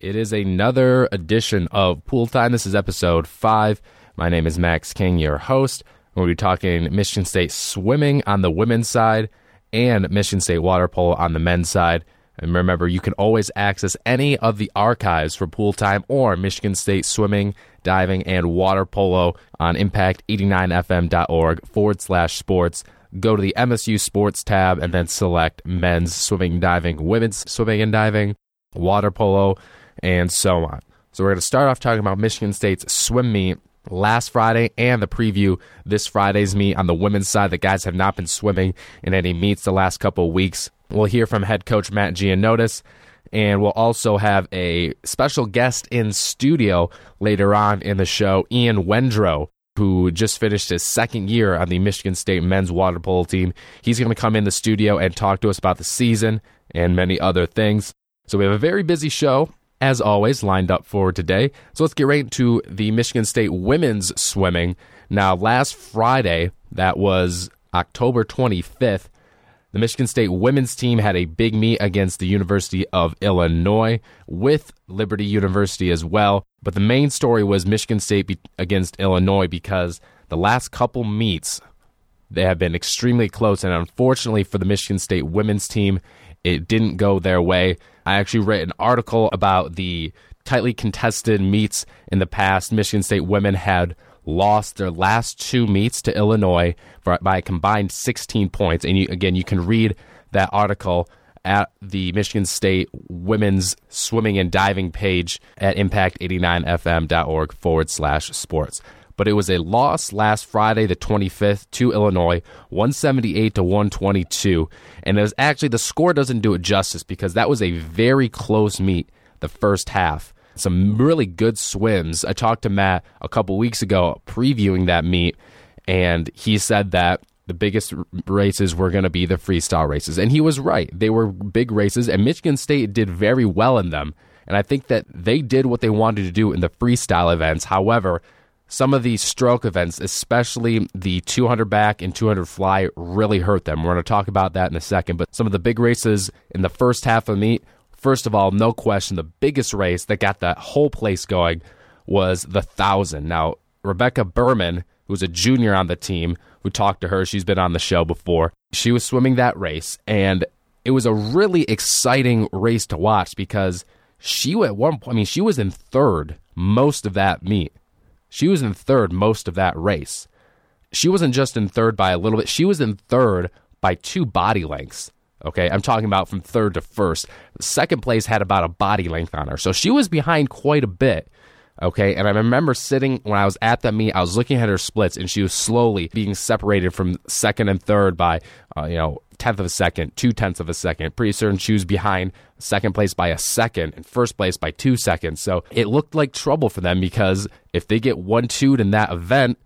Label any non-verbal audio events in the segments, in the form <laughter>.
It is another edition of Pool Time. This is episode five. My name is Max King, your host. We'll be talking Michigan State swimming on the women's side and Michigan State water polo on the men's side. And remember, you can always access any of the archives for Pool Time or Michigan State swimming, diving, and water polo on impact89fm.org forward slash sports. Go to the MSU sports tab and then select men's swimming, diving, women's swimming and diving, water polo, and so on. So we're going to start off talking about Michigan State's swim meet last Friday and the preview this Friday's meet on the women's side. The guys have not been swimming in any meets the last couple weeks. We'll hear from head coach Matt Gianiodis, and we'll also have a special guest in studio later on in the show, Ian Wendrow, who just finished his second year on the Michigan State men's water polo team. He's going to come in the studio and talk to us about the season and many other things. So we have a very busy show, as always, lined up for today. So let's get right into the Michigan State women's swimming. Now, last Friday, that was October 25th, the Michigan State women's team had a big meet against the University of Illinois with Liberty University as well. But the main story was Michigan State be- against Illinois because the last couple meets they have been extremely close, and unfortunately for the Michigan State women's team, it didn't go their way. I actually read an article about the tightly contested meets in the past. Michigan State women had lost their last two meets to Illinois by a combined 16 points. And you, again, you can read that article at the Michigan State women's swimming and diving page at impact89fm.org forward slash sports. But it was a loss last Friday, the 25th, to Illinois, 178 to 122. And it was actually, the score doesn't do it justice because that was a very close meet the first half some really good swims. I talked to Matt a couple weeks ago previewing that meet, and he said that the biggest races were going to be the freestyle races. And he was right. They were big races, and Michigan State did very well in them. And I think that they did what they wanted to do in the freestyle events. However, some of these stroke events, especially the 200 back and 200 fly, really hurt them. We're going to talk about that in a second. But some of the big races in the first half of the meet First of all, no question, the biggest race that got that whole place going was the thousand. Now, Rebecca Berman, who's a junior on the team, who talked to her, she's been on the show before. She was swimming that race, and it was a really exciting race to watch because she at one point, I mean, she was in third most of that meet. She was in third most of that race. She wasn't just in third by a little bit, she was in third by two body lengths. Okay, I'm talking about from third to first. Second place had about a body length on her, so she was behind quite a bit. Okay, and I remember sitting when I was at that meet, I was looking at her splits, and she was slowly being separated from second and third by, uh, you know, tenth of a second, two tenths of a second. Pretty certain she was behind second place by a second and first place by two seconds. So it looked like trouble for them because if they get one two in that event,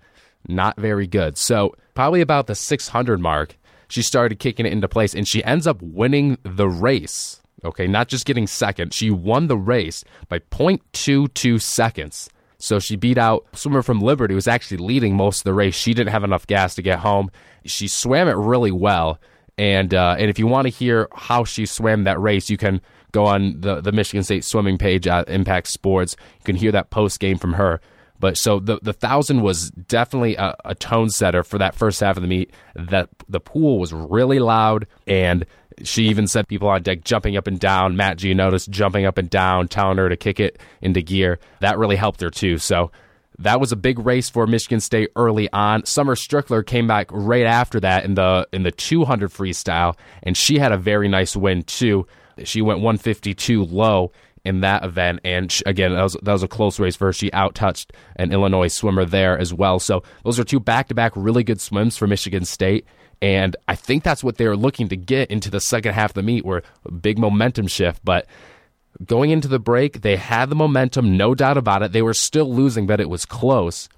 not very good. So probably about the 600 mark, she started kicking it into place and she ends up winning the race. Okay, not just getting second, she won the race by 0.22 seconds. So she beat out swimmer from Liberty, who was actually leading most of the race. She didn't have enough gas to get home. She swam it really well. And uh, and if you want to hear how she swam that race, you can go on the, the Michigan State swimming page at Impact Sports. You can hear that post game from her. But so the the thousand was definitely a, a tone setter for that first half of the meet. That the pool was really loud, and she even said people on deck jumping up and down. Matt Gianiodis jumping up and down, telling her to kick it into gear. That really helped her too. So that was a big race for Michigan State early on. Summer Strickler came back right after that in the in the 200 freestyle, and she had a very nice win too. She went 152 low in that event. And she, again, that was, that was a close race for her. She outtouched an Illinois swimmer there as well. So those are two back to back really good swims for Michigan State. And I think that's what they're looking to get into the second half of the meet, where big momentum shift. But going into the break, they had the momentum, no doubt about it. They were still losing, but it was close.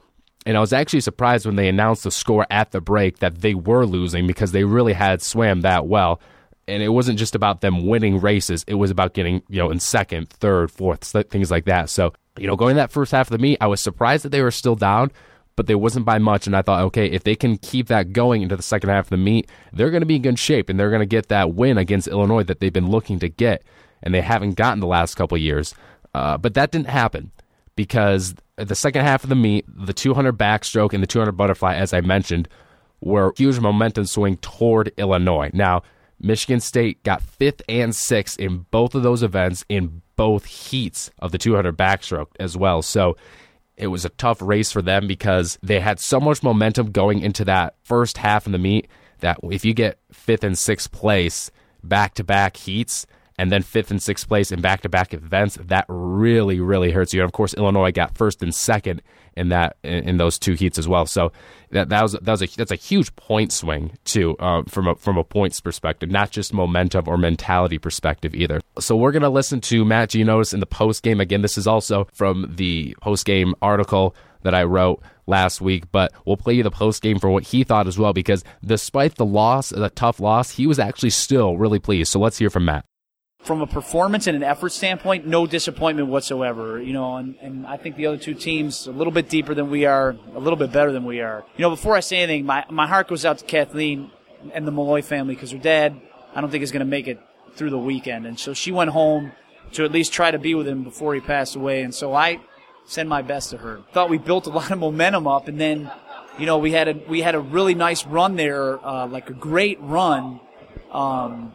And I was actually surprised when they announced the score at the break that they were losing because they really had swam that well and it wasn't just about them winning races. It was about getting, you know, in second, third, fourth, things like that. So, you know, going that first half of the meet, I was surprised that they were still down, but they wasn't by much. And I thought, okay, if they can keep that going into the second half of the meet, they're going to be in good shape and they're going to get that win against Illinois that they've been looking to get and they haven't gotten the last couple years. Uh, but that didn't happen because the second half of the meet, the 200 backstroke and the 200 butterfly, as I mentioned, were huge momentum swing toward Illinois. Now, Michigan State got fifth and sixth in both of those events in both heats of the 200 backstroke as well. So it was a tough race for them because they had so much momentum going into that first half of the meet that if you get fifth and sixth place back to back heats, and then fifth and sixth place in back to back events, that really, really hurts you. And of course, Illinois got first and second in that in, in those two heats as well. So that that was that was a that's a huge point swing too uh, from a from a points perspective, not just momentum or mentality perspective either. So we're gonna listen to Matt Gianiodis in the post game again. This is also from the post game article that I wrote last week, but we'll play you the post game for what he thought as well because despite the loss, the tough loss, he was actually still really pleased. So let's hear from Matt from a performance and an effort standpoint, no disappointment whatsoever. You know, and, and I think the other two teams a little bit deeper than we are, a little bit better than we are. You know, before I say anything, my, my heart goes out to Kathleen and the Malloy family because her dad, I don't think is going to make it through the weekend. And so she went home to at least try to be with him before he passed away. And so I send my best to her. Thought we built a lot of momentum up and then, you know, we had a, we had a really nice run there, uh, like a great run. Um,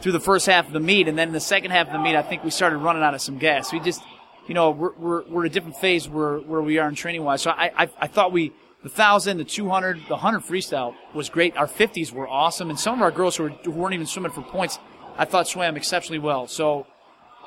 through the first half of the meet, and then in the second half of the meet, I think we started running out of some gas. We just, you know, we're we're, we're a different phase where where we are in training wise. So I, I I thought we the thousand, the two hundred, the hundred freestyle was great. Our fifties were awesome, and some of our girls who, were, who weren't even swimming for points, I thought swam exceptionally well. So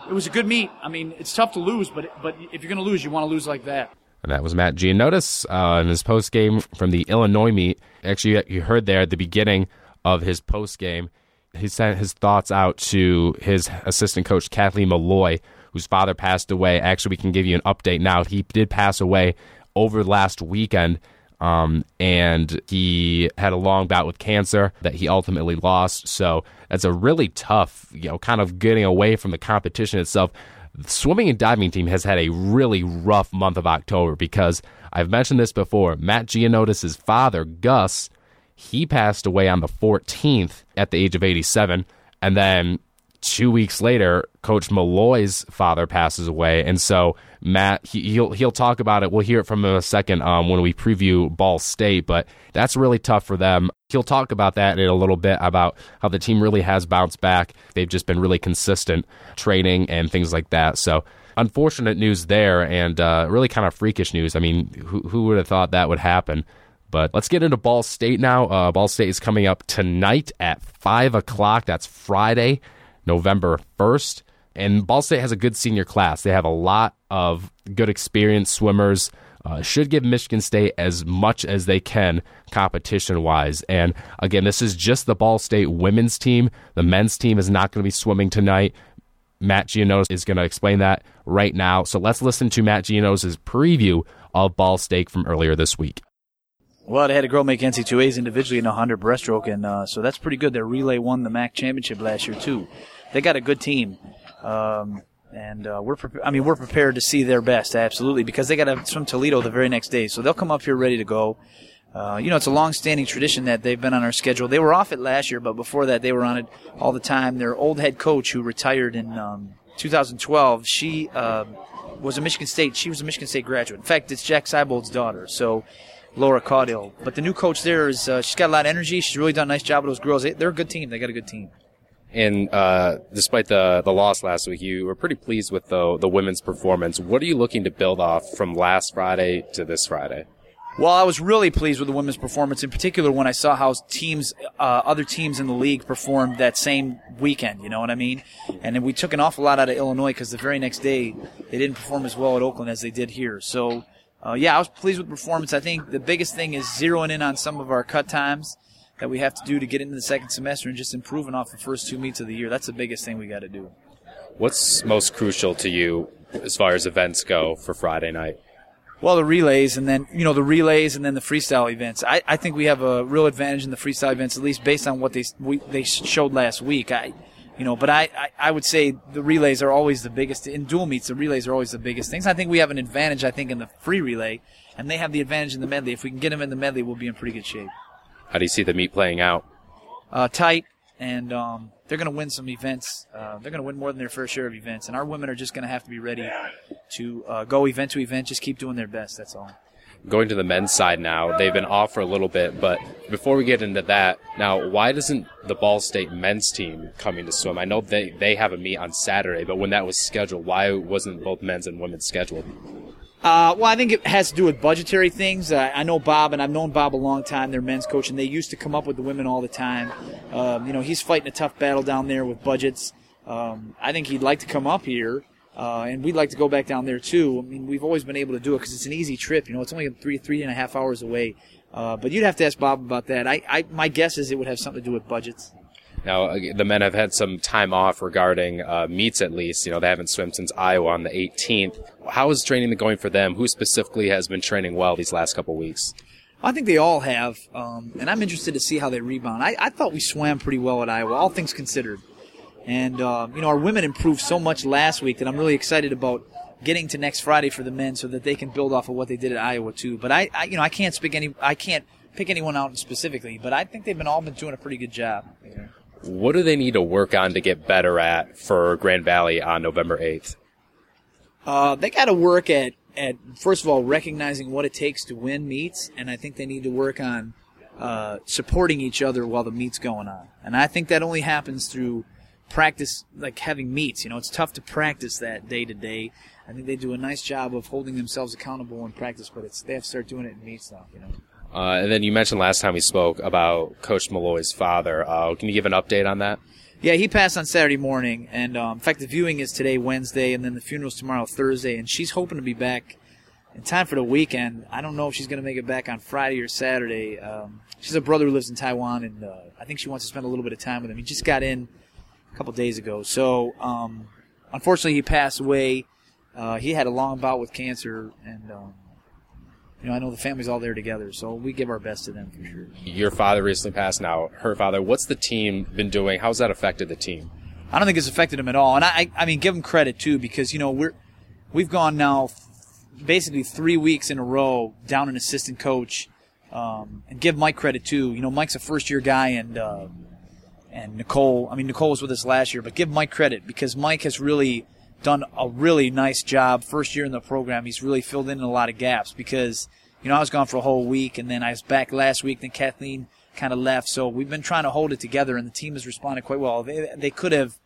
it was a good meet. I mean, it's tough to lose, but but if you're going to lose, you want to lose like that. And that was Matt Gianiodis uh, in his post game from the Illinois meet. Actually, you heard there at the beginning of his post game he sent his thoughts out to his assistant coach Kathleen Malloy, whose father passed away. Actually, we can give you an update now. He did pass away over last weekend, um, and he had a long bout with cancer that he ultimately lost. So that's a really tough, you know, kind of getting away from the competition itself. The swimming and diving team has had a really rough month of October because I've mentioned this before. Matt Gianiodis' father, Gus, he passed away on the 14th at the age of 87. And then two weeks later, Coach Malloy's father passes away. And so Matt, he, will he'll talk about it. We'll hear it from him in a second um, when we preview Ball State, but that's really tough for them. He'll talk about that in a little bit about how the team really has bounced back. They've just been really consistent training and things like that. So unfortunate news there, and uh, really kind of freakish news. I mean, who, who would have thought that would happen? But let's get into Ball State now. Uh, Ball State is coming up tonight at 5 o'clock. That's Friday, November 1st. And Ball State has a good senior class. They have a lot of good experienced swimmers. Uh, should give Michigan State as much as they can competition wise. And again, this is just the Ball State women's team. The men's team is not going to be swimming tonight. Matt Gianiodis is going to explain that right now. So let's listen to Matt Gianiodis' preview of Ball State from earlier this week. Well, they had a girl make NC2As individually in 100 breaststroke, and uh, so that's pretty good. Their relay won the MAC championship last year too. They got a good team, um, and uh, we're pre- I mean we're prepared to see their best absolutely because they got to swim Toledo the very next day, so they'll come up here ready to go. Uh, you know, it's a long-standing tradition that they've been on our schedule. They were off it last year, but before that, they were on it all the time. Their old head coach, who retired in um, 2012, she uh, was a Michigan State. She was a Michigan State graduate. In fact, it's Jack Seibold's daughter. So Laura Caudill. But the new coach there is uh, she's got a lot of energy. She's really done a nice job with those girls. They, are a good team. They got a good team. And uh, despite the the loss last week, you were pretty pleased with the the women's performance. What are you looking to build off from last Friday to this Friday? Well, I was really pleased with the women's performance, in particular when I saw how teams, uh, other teams in the league performed that same weekend. You know what I mean? And then we took an awful lot out of Illinois because the very next day they didn't perform as well at Oakland as they did here. So uh, yeah, I was pleased with the performance. I think the biggest thing is zeroing in on some of our cut times that we have to do to get into the second semester and just improving off the first two meets of the year. That's the biggest thing we got to do. What's most crucial to you as far as events go for Friday night? Well, the relays and then, you know, the relays and then the freestyle events. I, I think we have a real advantage in the freestyle events, at least based on what they, we, they showed last week. I, you know, but I, I, I, would say the relays are always the biggest in dual meets. The relays are always the biggest things. I think we have an advantage. I think in the free relay, and they have the advantage in the medley. If we can get them in the medley, we'll be in pretty good shape. How do you see the meet playing out? Uh, tight, and um, they're going to win some events. Uh, they're going to win more than their fair share of events, and our women are just going to have to be ready to uh, go event to event. Just keep doing their best. That's all. Going to the men's side now, they've been off for a little bit, but before we get into that, now why doesn't the Ball State men's team coming to swim? I know they they have a meet on Saturday, but when that was scheduled, why wasn't both men's and women's scheduled? Uh, well, I think it has to do with budgetary things. Uh, I know Bob, and I've known Bob a long time. Their men's coach, and they used to come up with the women all the time. Um, you know, he's fighting a tough battle down there with budgets. Um, I think he'd like to come up here, uh, and we'd like to go back down there too. I mean, we've always been able to do it because it's an easy trip. You know, it's only three three and a half hours away. Uh, but you'd have to ask Bob about that. I, I, my guess is it would have something to do with budgets. Now, the men have had some time off regarding uh, meets, at least. You know, they haven't swum since Iowa on the 18th. How is training going for them? Who specifically has been training well these last couple weeks? I think they all have, um, and I'm interested to see how they rebound. I, I, thought we swam pretty well at Iowa, all things considered. And, uh, you know, our women improved so much last week that I'm really excited about getting to next Friday for the men so that they can build off of what they did at Iowa, too. But I, I you know, I can't speak any, I can't pick anyone out specifically, but I think they've been all been doing a pretty good job. What do they need to work on to get better at for Grand Valley on November 8th? Uh, they got to work at, at, first of all, recognizing what it takes to win meets, and I think they need to work on uh, supporting each other while the meet's going on. And I think that only happens through practice, like having meets. You know, it's tough to practice that day to day. I think they do a nice job of holding themselves accountable in practice, but it's they have to start doing it in meets now. You know. Uh, and then you mentioned last time we spoke about Coach Malloy's father. Uh, can you give an update on that? Yeah, he passed on Saturday morning, and um, in fact, the viewing is today, Wednesday, and then the funeral's tomorrow, Thursday. And she's hoping to be back in time for the weekend. I don't know if she's going to make it back on Friday or Saturday. Um, she's a brother who lives in Taiwan, and uh, I think she wants to spend a little bit of time with him. He just got in a couple days ago, so um, unfortunately, he passed away. Uh, he had a long bout with cancer, and um, you know, I know the family's all there together, so we give our best to them for sure. Your father recently passed now, her father. What's the team been doing? How's that affected the team? I don't think it's affected them at all. And I, I mean, give them credit too, because, you know, we're, we've gone now basically three weeks in a row down an assistant coach. Um, and give Mike credit too. You know, Mike's a first year guy and, uh, and Nicole, I mean, Nicole was with us last year, but give Mike credit because Mike has really, done a really nice job. First year in the program, he's really filled in a lot of gaps because, you know, I was gone for a whole week and then I was back last week. Then Kathleen kind of left. So we've been trying to hold it together and the team has responded quite well. They, they could have,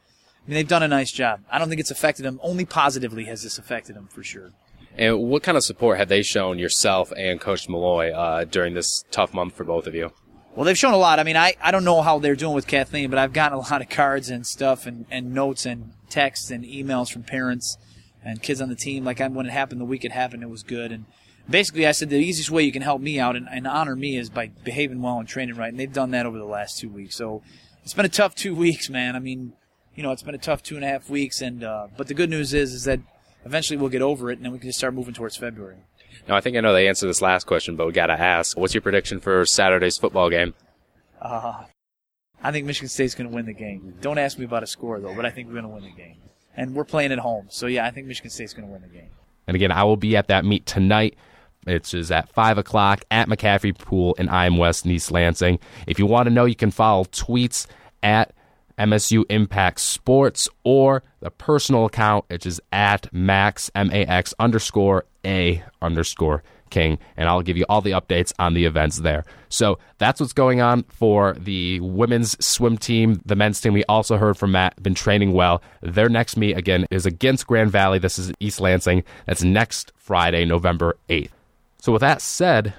I mean, they've done a nice job. I don't think it's affected them. Only positively has this affected them for sure. And what kind of support have they shown yourself and Coach Malloy uh, during this tough month for both of you? Well, they've shown a lot. I mean, I, I don't know how they're doing with Kathleen, but I've gotten a lot of cards and stuff and, and notes and texts and emails from parents and kids on the team. Like I, when it happened, the week it happened, it was good. And basically, I said the easiest way you can help me out and, and honor me is by behaving well and training right. And they've done that over the last two weeks. So it's been a tough two weeks, man. I mean, you know, it's been a tough two and a half weeks. And uh, but the good news is, is that eventually we'll get over it, and then we can just start moving towards February. Now, I think I know the answer to this last question, but we got to ask: What's your prediction for Saturday's football game? Uh, I think Michigan State's going to win the game. Don't ask me about a score though, but I think we're going to win the game. And we're playing at home, so yeah, I think Michigan State's going to win the game. And again, I will be at that meet tonight. It is at 5 o'clock at McCaffrey Pool in IM West, East Lansing. If you want to know, you can follow tweets at MSU Impact Sports or the personal account, which is at Max, M A X underscore A underscore King, and I'll give you all the updates on the events there. So that's what's going on for the women's swim team. The men's team, we also heard from Matt, been training well. Their next meet, again, is against Grand Valley. This is East Lansing. That's next Friday, November 8th. So with that said,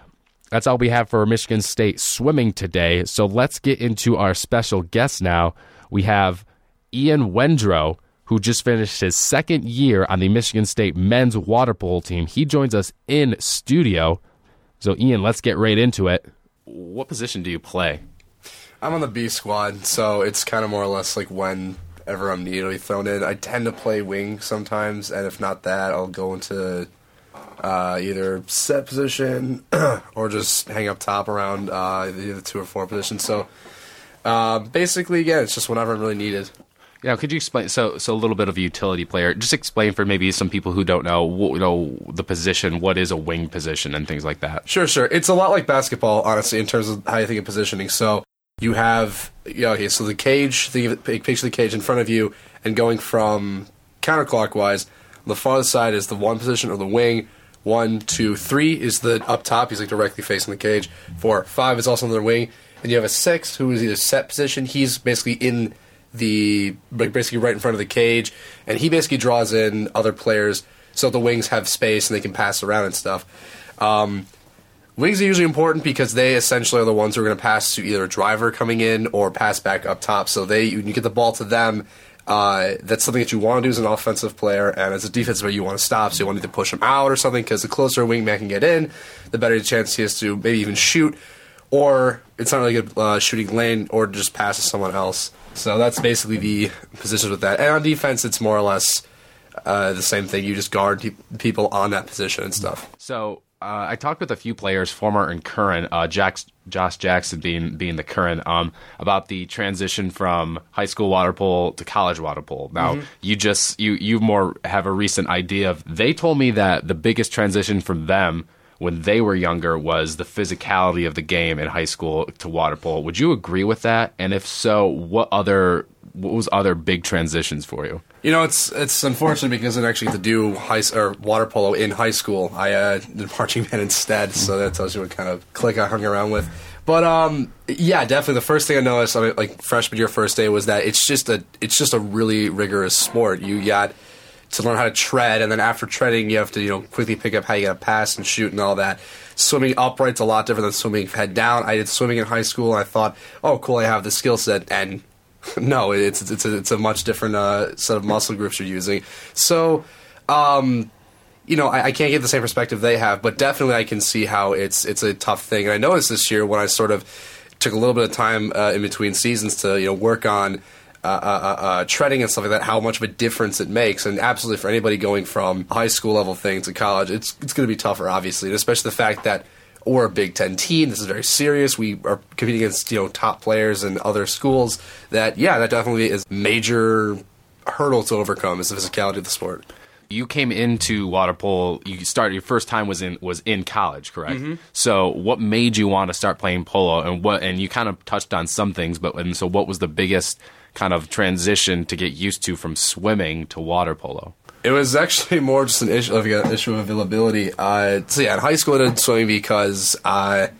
that's all we have for Michigan State swimming today. So let's get into our special guest now. We have Ian Wendrow who just finished his second year on the Michigan State men's water polo team. He joins us in studio. So, Ian, let's get right into it. What position do you play? I'm on the B squad, so it's kind of more or less like whenever I'm needed to be thrown in. I tend to play wing sometimes, and if not that, I'll go into uh, either set position <clears throat> or just hang up top around uh, the two or four positions. So uh, basically, yeah, it's just whenever I'm really needed. Yeah, could you explain? So, so a little bit of a utility player. Just explain for maybe some people who don't know, what, you know, the position. What is a wing position and things like that? Sure, sure. It's a lot like basketball, honestly, in terms of how you think of positioning. So, you have yeah, okay, so the cage, the picture of the cage in front of you, and going from counterclockwise. On the farther side is the one position of the wing. One, two, three is the up top. He's like directly facing the cage. Four, five is also on the wing, and you have a six who is either set position. He's basically in the like basically right in front of the cage, and he basically draws in other players so the wings have space and they can pass around and stuff. Um, wings are usually important because they essentially are the ones who are going to pass to either a driver coming in or pass back up top. So they you get the ball to them, uh, that's something that you want to do as an offensive player, and as a defensive player, you want to stop. So you want to push him out or something because the closer a wingman can get in, the better the chance he has to maybe even shoot, or it's not really good uh, shooting lane, or just pass to someone else. So that's basically the positions with that. And on defense, it's more or less uh, the same thing. You just guard pe- people on that position and stuff. So uh, I talked with a few players, former and current, uh, Jack, Josh Jackson being being the current, um, about the transition from high school water polo to college water polo. Now, Mm-hmm. you just you you more have a recent idea of. They told me that the biggest transition from them when they were younger was the physicality of the game in high school to water polo. Would you agree with that? And if so, what other what was other big transitions for you? You know, it's it's unfortunate because I actually to do high or water polo in high school. I uh, did marching band instead, so that tells you what kind of clique I hung around with. But um, yeah, definitely the first thing I noticed, I mean, like freshman year, first day, was that it's just a it's just a really rigorous sport. You got to learn how to tread, and then after treading, you have to you know quickly pick up how you got to pass and shoot and all that. Swimming upright's a lot different than swimming head down. I did swimming in high school, and I thought, oh, cool, I have the skill set, and <laughs> no, it's it's a, it's a much different uh, set of muscle groups you're using. So, um, you know, I, I can't get the same perspective they have, but definitely I can see how it's it's a tough thing. And I noticed this year when I sort of took a little bit of time uh, in between seasons to you know work on. Uh, uh, uh, treading and stuff like that, how much of a difference it makes, and absolutely for anybody going from high school level thing to college, it's it's going to be tougher, obviously, and especially the fact that we're a Big Ten team. This is very serious. We are competing against you know top players and other schools. That yeah, that definitely is major hurdle to overcome is the physicality of the sport. you came into water polo. You started your first time was in was in college, correct? So, what made you want to start playing polo, and what? And you kind of touched on some things, but and so what was the biggest kind of transition to get used to from swimming to water polo? It was actually more just an issue of issue of availability. Uh, so yeah, in high school I did swimming because I.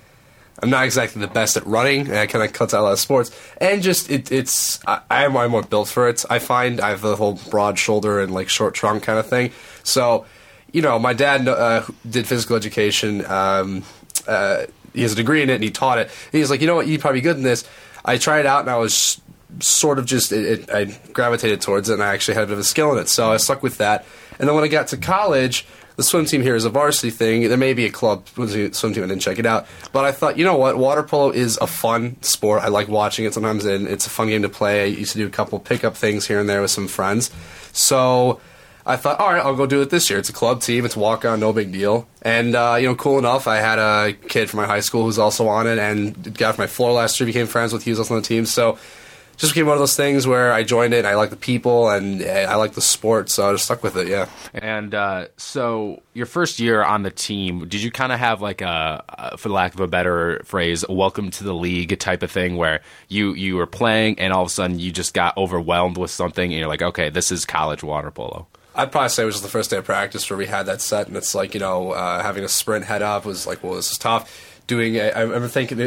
I'm not exactly the best at running, and I kind of cuts out a lot of sports. And just it, it's I, I'm, I'm more built for it. I find I have the whole broad shoulder and like short trunk kind of thing. So, you know, my dad uh, did physical education. Um, uh, he has a degree in it, and he taught it. He's like, you know what, you'd probably be good in this. I tried it out, and I was sort of just it, it, I gravitated towards it, and I actually had a bit of a skill in it. So I stuck with that. And then when I got to college, the swim team here is a varsity thing. There may be a club swim team. I didn't check it out, but I thought, you know what, water polo is a fun sport. I like watching it sometimes, and it's a fun game to play. I used to do a couple pickup things here and there with some friends. So I thought, all right, I'll go do it this year. It's a club team. It's walk on, no big deal. And uh, you know, cool enough. I had a kid from my high school who's also on it, and got off my floor last year. Became friends with. He was also on the team. So just became one of those things where I joined it. and I like the people and I like the sport, so I just stuck with it. Yeah. And uh, so, your first year on the team, did you kind of have like a, uh, for lack of a better phrase, a welcome to the league type of thing, where you you were playing and all of a sudden you just got overwhelmed with something, and you're like, okay, this is college water polo. I'd probably say it was just the first day of practice where we had that set, and it's like you know uh, having a sprint head up was like, well, this is tough. Doing, I remember thinking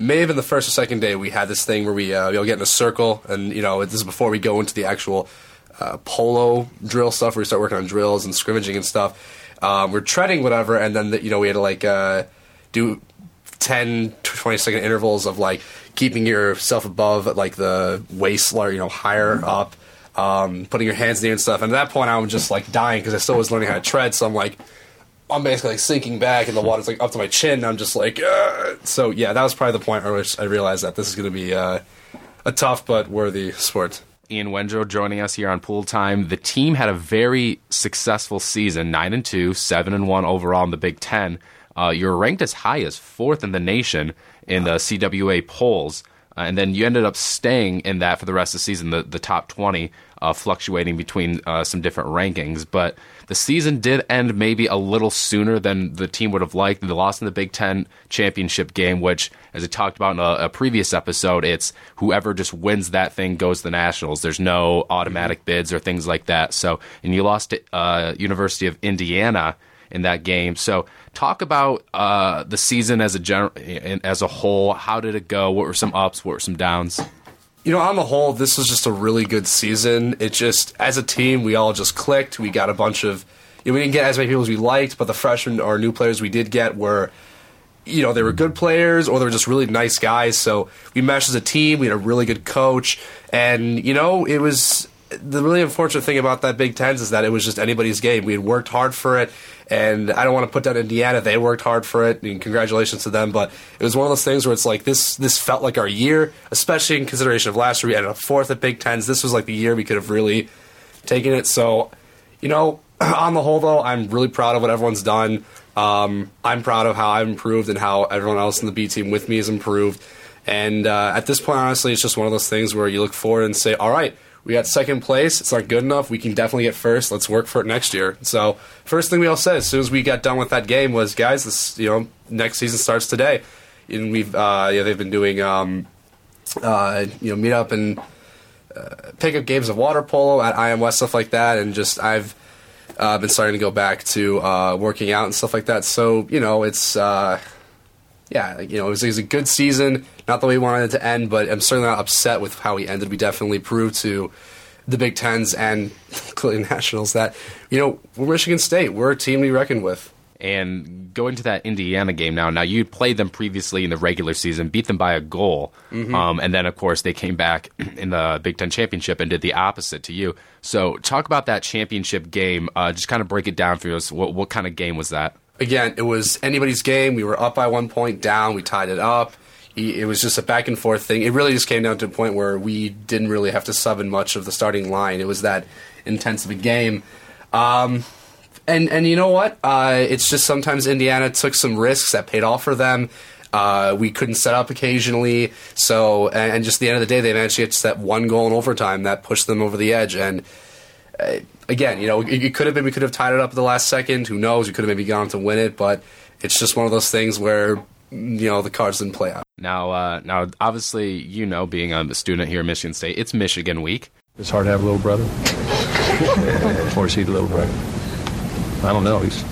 may have been the first or second day we had this thing where we uh, we all get in a circle, and you know this is before we go into the actual uh, polo drill stuff where we start working on drills and scrimmaging and stuff. Um, we're treading whatever, and then the, you know we had to like uh, do 10 20 second intervals of like keeping yourself above like the waist or you know higher up um, putting your hands in the air and stuff. And at that point i'm just like dying because i still was learning how to tread. So i'm like i'm basically like sinking back and the water's like up to my chin i'm just like "Ugh." so yeah that was probably the point where i realized that this is going to be uh, a tough but worthy sport Ian Wendrow joining us here on Pool Time. The team had a very successful season, nine and two, seven and one overall in the Big Ten. Uh, you're ranked as high as fourth in the nation in the CWA polls. Uh, and then you ended up staying in that for the rest of the season, the, the top 20, uh, fluctuating between uh, some different rankings. But the season did end maybe a little sooner than the team would have liked. They lost in the Big Ten championship game, which, as I talked about in a, a previous episode, it's whoever just wins that thing goes to the Nationals. There's no automatic bids or things like that. So, and you lost to uh, University of Indiana in that game. So, talk about uh, the season as a general, as a whole. How did it go? What were some ups? What were some downs? You know, on the whole, this was just a really good season. It just, as a team, we all just clicked. We got a bunch of, you know, we didn't get as many people as we liked, but the freshmen or new players we did get were, you know, they were good players or they were just really nice guys. So we meshed as a team. We had a really good coach, and you know, it was the really unfortunate thing about that Big Ten is that it was just anybody's game. We had worked hard for it, and I don't want to put down Indiana. They worked hard for it, and congratulations to them. But it was one of those things where it's like this. This felt like our year, especially in consideration of last year. We ended up fourth at Big Tens. This was like the year we could have really taken it. So, you know, <clears throat> on the whole, though, I'm really proud of what everyone's done. Um, I'm proud of how I've improved and how everyone else in the B team with me has improved. And uh, at this point, honestly, it's just one of those things where you look forward and say, "All right." We got second place. It's not good enough. We can definitely get first. Let's work for it next year. So, first thing we all said as soon as we got done with that game was, guys, this you know next season starts today, and we've uh, yeah they've been doing um, uh, you know meet up and uh, pick up games of water polo at IM West stuff like that, and just I've uh, been starting to go back to uh, working out and stuff like that. So you know it's uh, yeah, you know, it was, it was, a good season. Not the way we wanted it to end, but I'm certainly not upset with how we ended. We definitely proved to the Big Tens and <laughs> clearly Nationals that, you know, we're Michigan State. We're a team we reckon with. And going to that Indiana game now. Now you played them previously in the regular season, beat them by a goal, mm-hmm. um, and then of course they came back <clears throat> in the Big Ten championship and did the opposite to you. So talk about that championship game. Uh, just kind of break it down for us. What, what kind of game was that? Again, it was anybody's game. We were up by one point, down. We tied it up. It was just a back and forth thing. It really just came down to a point where we didn't really have to sub in much of the starting line. It was that intense of a game. Um, and and you know what? Uh, it's just sometimes Indiana took some risks that paid off for them. Uh, we couldn't set up occasionally, so and, just the end of the day, they managed to get that one goal in overtime that pushed them over the edge. And uh, again, you know, it, it could have been we could have tied it up at the last second. Who knows? We could have maybe gone to win it, but it's just one of those things where you know the cards didn't play out. Now, uh, now, obviously, you know, being a student here at Michigan State, it's Michigan week. It's hard to have a little brother, or is he the little brother? I don't know. He's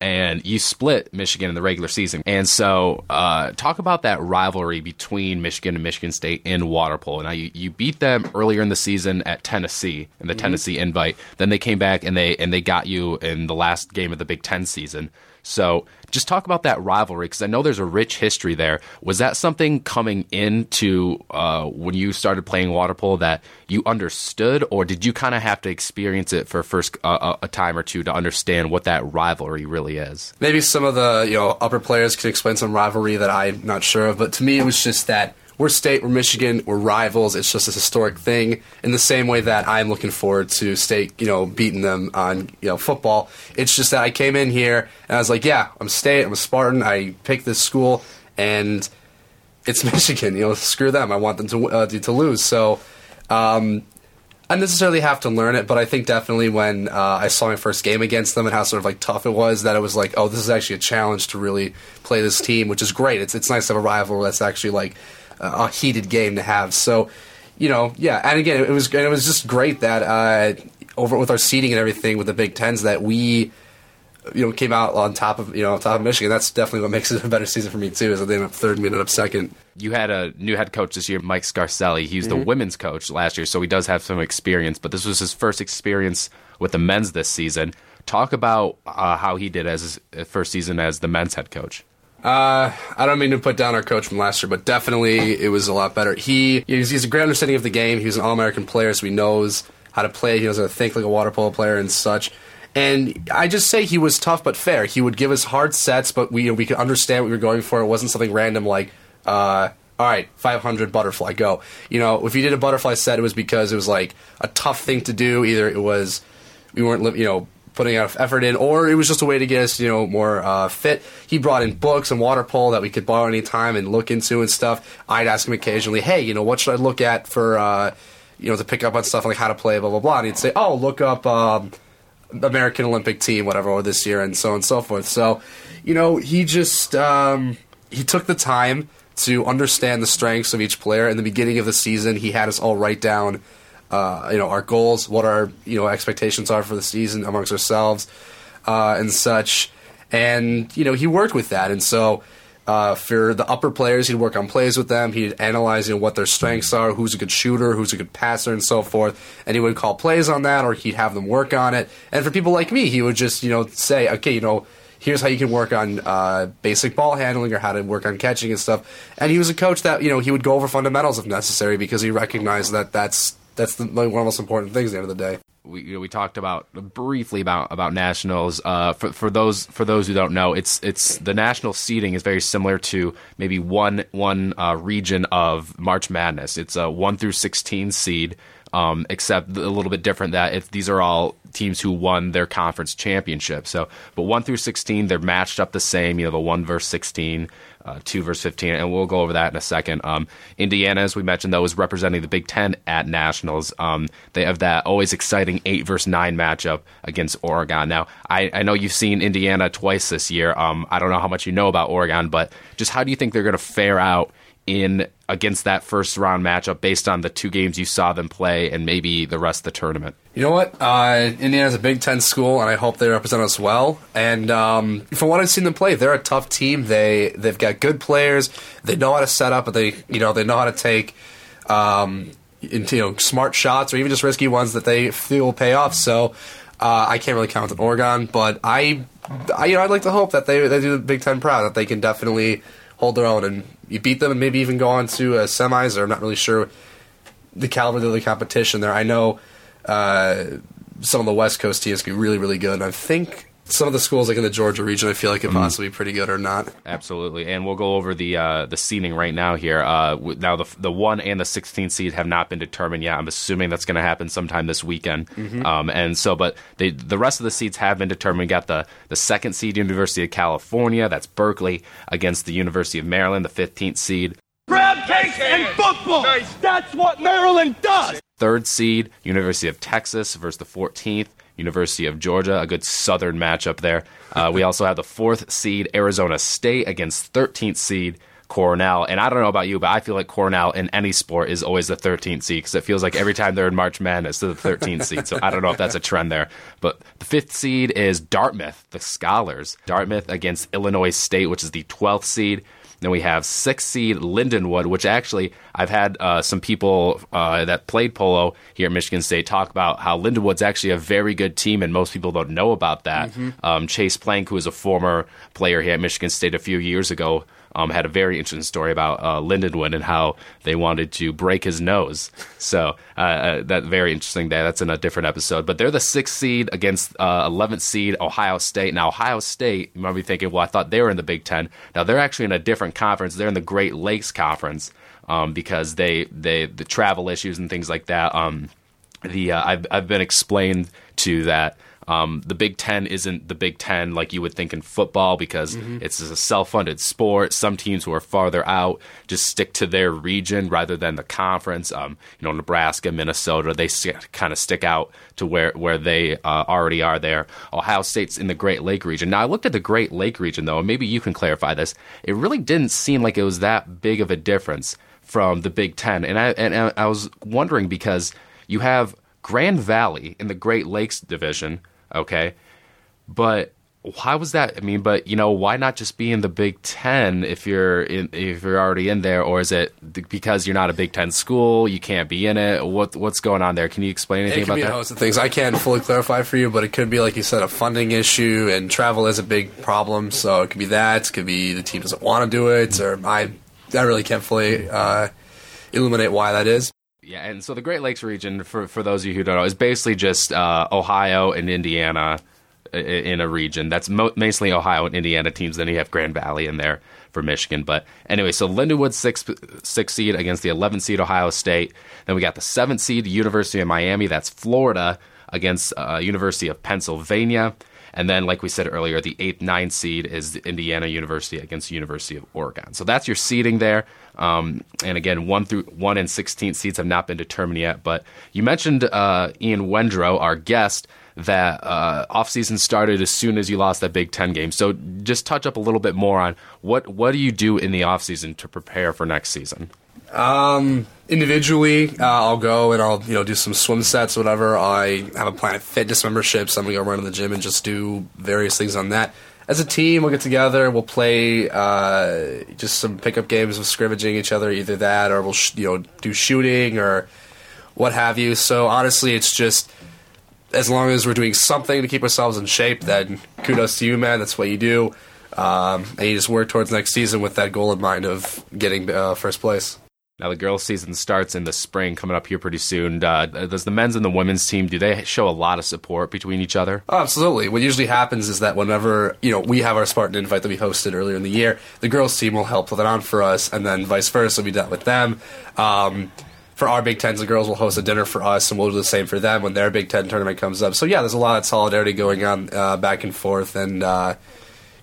and you split Michigan in the regular season. And so, uh, talk about that rivalry between Michigan and Michigan State in water polo. Now, you, you beat them earlier in the season at Tennessee in the mm-hmm. Tennessee Invite. Then they came back and they and they got you in the last game of the Big Ten season. So just talk about that rivalry because I know there's a rich history there. Was that something coming into uh, when you started playing water polo that you understood, or did you kind of have to experience it for first uh, a time or two to understand what that rivalry really is? Maybe some of the you know upper players can explain some rivalry that I'm not sure of, but to me it was just that we're state, we're Michigan, we're rivals. It's just a historic thing. In the same way that I'm looking forward to state, you know, beating them on, you know, football. It's just that I came in here and I was like, yeah, I'm state, I'm a Spartan. I picked this school, and it's <laughs> Michigan. You know, screw them. I want them to uh, to lose. So. Um, I necessarily have to learn it, but I think definitely when uh, I saw my first game against them and how sort of like tough it was, that it was like, oh, this is actually a challenge to really play this team, which is great. It's it's nice to have a rival that's actually like a heated game to have. So, you know, yeah, and again, it was it was just great that uh, over with our seating and everything with the Big Tens that we you know came out on top of you know on top of Michigan. That's definitely what makes it a better season for me too. Is that they ended up third, and we ended up second. You had a new head coach this year, Mike Scarcelli. He's mm-hmm. the women's coach last year, so he does have some experience. But this was his first experience with the men's this season. Talk about uh, how he did as his first season as the men's head coach. Uh, I don't mean to put down our coach from last year, but definitely it was a lot better. He he's, he's a great understanding of the game. He was an All American player, so he knows how to play. He knows how to think like a water polo player and such. And I just say he was tough but fair. He would give us hard sets, but we we could understand what we were going for. It wasn't something random like, uh, all right, 500 butterfly, go. You know, if he did a butterfly set, it was because it was like a tough thing to do. Either it was we weren't, you know, putting enough effort in, or it was just a way to get us, you know, more uh, fit. He brought in books and water polo that we could borrow anytime and look into and stuff. I'd ask him occasionally, hey, you know, what should I look at for, uh, you know, to pick up on stuff like how to play, blah blah blah. And he'd say, oh, look up. Um, American Olympic team, whatever, or this year, and so on and so forth. So, you know, he just um, he took the time to understand the strengths of each player. In the beginning of the season, he had us all write down, uh, you know, our goals, what our you know expectations are for the season amongst ourselves, uh, and such. And you know, he worked with that, and so. Uh, for the upper players, he'd work on plays with them. He'd analyze you know, what their strengths are, who's a good shooter, who's a good passer, and so forth. And he would call plays on that, or he'd have them work on it. And for people like me, he would just you know say, okay, you know, here's how you can work on uh, basic ball handling or how to work on catching and stuff. And he was a coach that you know he would go over fundamentals if necessary because he recognized that that's that's the, like, one of the most important things at the end of the day we you know, we talked about briefly about about nationals. Uh, for for those for those who don't know, it's it's the national seeding is very similar to maybe one one uh, region of March Madness. It's a one through sixteen seed, um, except a little bit different that if these are all teams who won their conference championship. So, but one through sixteen, they're matched up the same. You know, the one versus sixteen uh, 2 verse 15, and we'll go over that in a second. Um, Indiana, as we mentioned, though, is representing the Big Ten at Nationals. Um, they have that always exciting 8 verse 9 matchup against Oregon. Now, I, I know you've seen Indiana twice this year. Um, I don't know how much you know about Oregon, but just how do you think they're going to fare out in against that first round matchup based on the two games you saw them play and maybe the rest of the tournament? You know what? Uh, Indiana's a Big Ten school, and I hope they represent us well. And um, from what I've seen them play, they're a tough team. They they've got good players. They know how to set up, but they you know they know how to take um, into, you know smart shots or even just risky ones that they feel will pay off. So. Uh, I can't really count on Oregon, but I, I, you know, I'd like to hope that they they do the Big Ten proud, that they can definitely hold their own and you beat them and maybe even go on to uh, semis. Or I'm not really sure the caliber of the competition there. I know uh, some of the West Coast teams can be really, really good. And I think some of the schools like in the Georgia region, I feel like could mm. possibly be pretty good or not. Absolutely, and we'll go over the uh, the seeding right now. Here, uh, now the the one and the 16th seed have not been determined yet. I'm assuming that's going to happen sometime this weekend. Mm-hmm. Um, and so, but they, the rest of the seeds have been determined. We got the the second seed, University of California, that's Berkeley against the University of Maryland, the 15th seed. Crab cakes and football. Nice. That's what Maryland does. Third seed, University of Texas versus the 14th. University of Georgia, a good southern matchup there. Uh, we also have the fourth seed Arizona State against 13th seed Cornell. And I don't know about you, but I feel like Cornell in any sport is always the 13th seed because it feels like every time they're in March Madness, they're the 13th seed. So I don't know if that's a trend there. But the fifth seed is Dartmouth, the Scholars. Dartmouth against Illinois State, which is the 12th seed. Then we have six seed Lindenwood, which actually I've had uh, some people uh, that played polo here at Michigan State talk about how Lindenwood's actually a very good team, and most people don't know about that. Mm-hmm. Um, Chase Plank, who was a former player here at Michigan State a few years ago, um, had a very interesting story about uh, Lindenwood and how they wanted to break his nose. So uh, uh, that very interesting day. That's in a different episode. But they're the sixth seed against uh, 11th seed Ohio State. Now Ohio State, you might be thinking, well, I thought they were in the Big Ten. Now they're actually in a different conference. They're in the Great Lakes Conference um, because they they the travel issues and things like that. Um, the uh, I've I've been explained to that um, the Big Ten isn't the Big Ten like you would think in football because mm-hmm. it's a self-funded sport. Some teams who are farther out just stick to their region rather than the conference. Um, you know, Nebraska, Minnesota, they st- kind of stick out to where where they uh, already are there. Ohio State's in the Great Lake region. Now, I looked at the Great Lake region though, and maybe you can clarify this. It really didn't seem like it was that big of a difference from the Big Ten, and I and I was wondering because you have Grand Valley in the Great Lakes division Okay. But why was that? I mean, but you know, why not just be in the Big Ten if you're in, if you're already in there, or is it because you're not a Big Ten school, you can't be in it? What what's going on there? Can you explain anything about be that? A host of things I can't fully clarify for you, but it could be like you said, a funding issue, and travel is a big problem. So it could be that, it could be the team doesn't want to do it, or I I really can't fully uh, illuminate why that is. Yeah, and so the Great Lakes region, for for those of you who don't know, is basically just uh, Ohio and Indiana in a region. That's mo- mostly Ohio and Indiana teams. Then you have Grand Valley in there for Michigan. But anyway, so Lindenwood six six seed against the 11 seed Ohio State. Then we got the seventh seed University of Miami. That's Florida against uh, University of Pennsylvania. And then, like we said earlier, the eighth, ninth seed is Indiana University against University of Oregon. So that's your seeding there. Um, and again, one through one and 16th seeds have not been determined yet. But you mentioned uh, Ian Wendrow, our guest, that uh, offseason started as soon as you lost that Big Ten game. So just touch up a little bit more on what what do you do in the offseason to prepare for next season? Um, individually, uh, I'll go and I'll you know do some swim sets, whatever. I have a Planet Fitness membership, so I'm gonna go run in the gym and just do various things on that. As a team, we'll get together. We'll play uh, just some pickup games of scrimmaging each other, either that or we'll sh- you know do shooting or what have you. So honestly, it's just as long as we're doing something to keep ourselves in shape, then kudos to you, man. That's what you do, um, and you just work towards next season with that goal in mind of getting uh, first place. Now the girls' season starts in the spring, coming up here pretty soon. Uh, does the men's and the women's team do they show a lot of support between each other? Oh, absolutely. What usually happens is that whenever you know we have our Spartan invite that we hosted earlier in the year, the girls' team will help put it on for us, and then vice versa. We do that with them. Um, for our Big Tens, the girls will host a dinner for us, and we'll do the same for them when their Big Ten tournament comes up. So yeah, there's a lot of solidarity going on uh, back and forth, and uh,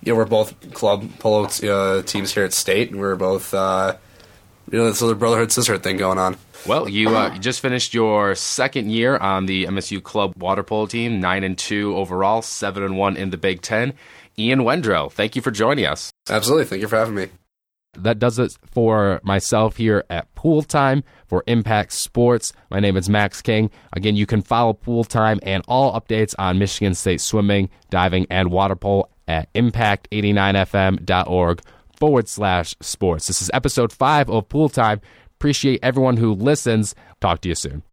you know we're both club polo t- uh, teams here at State, and we're both uh, you know this other brotherhood sisterhood thing going on. Well, you, uh, you just finished your second year on the MSU club water polo team, nine and two overall, seven and one in the Big Ten. Ian Wendrow, thank you for joining us. Absolutely, thank you for having me. That does it for myself here at Pool Time for Impact Sports. My name is Max King. Again, you can follow Pool Time and all updates on Michigan State swimming, diving, and water polo at impact89fm.org forward slash sports. This is episode five of Pool Time. Appreciate everyone who listens. Talk to you soon.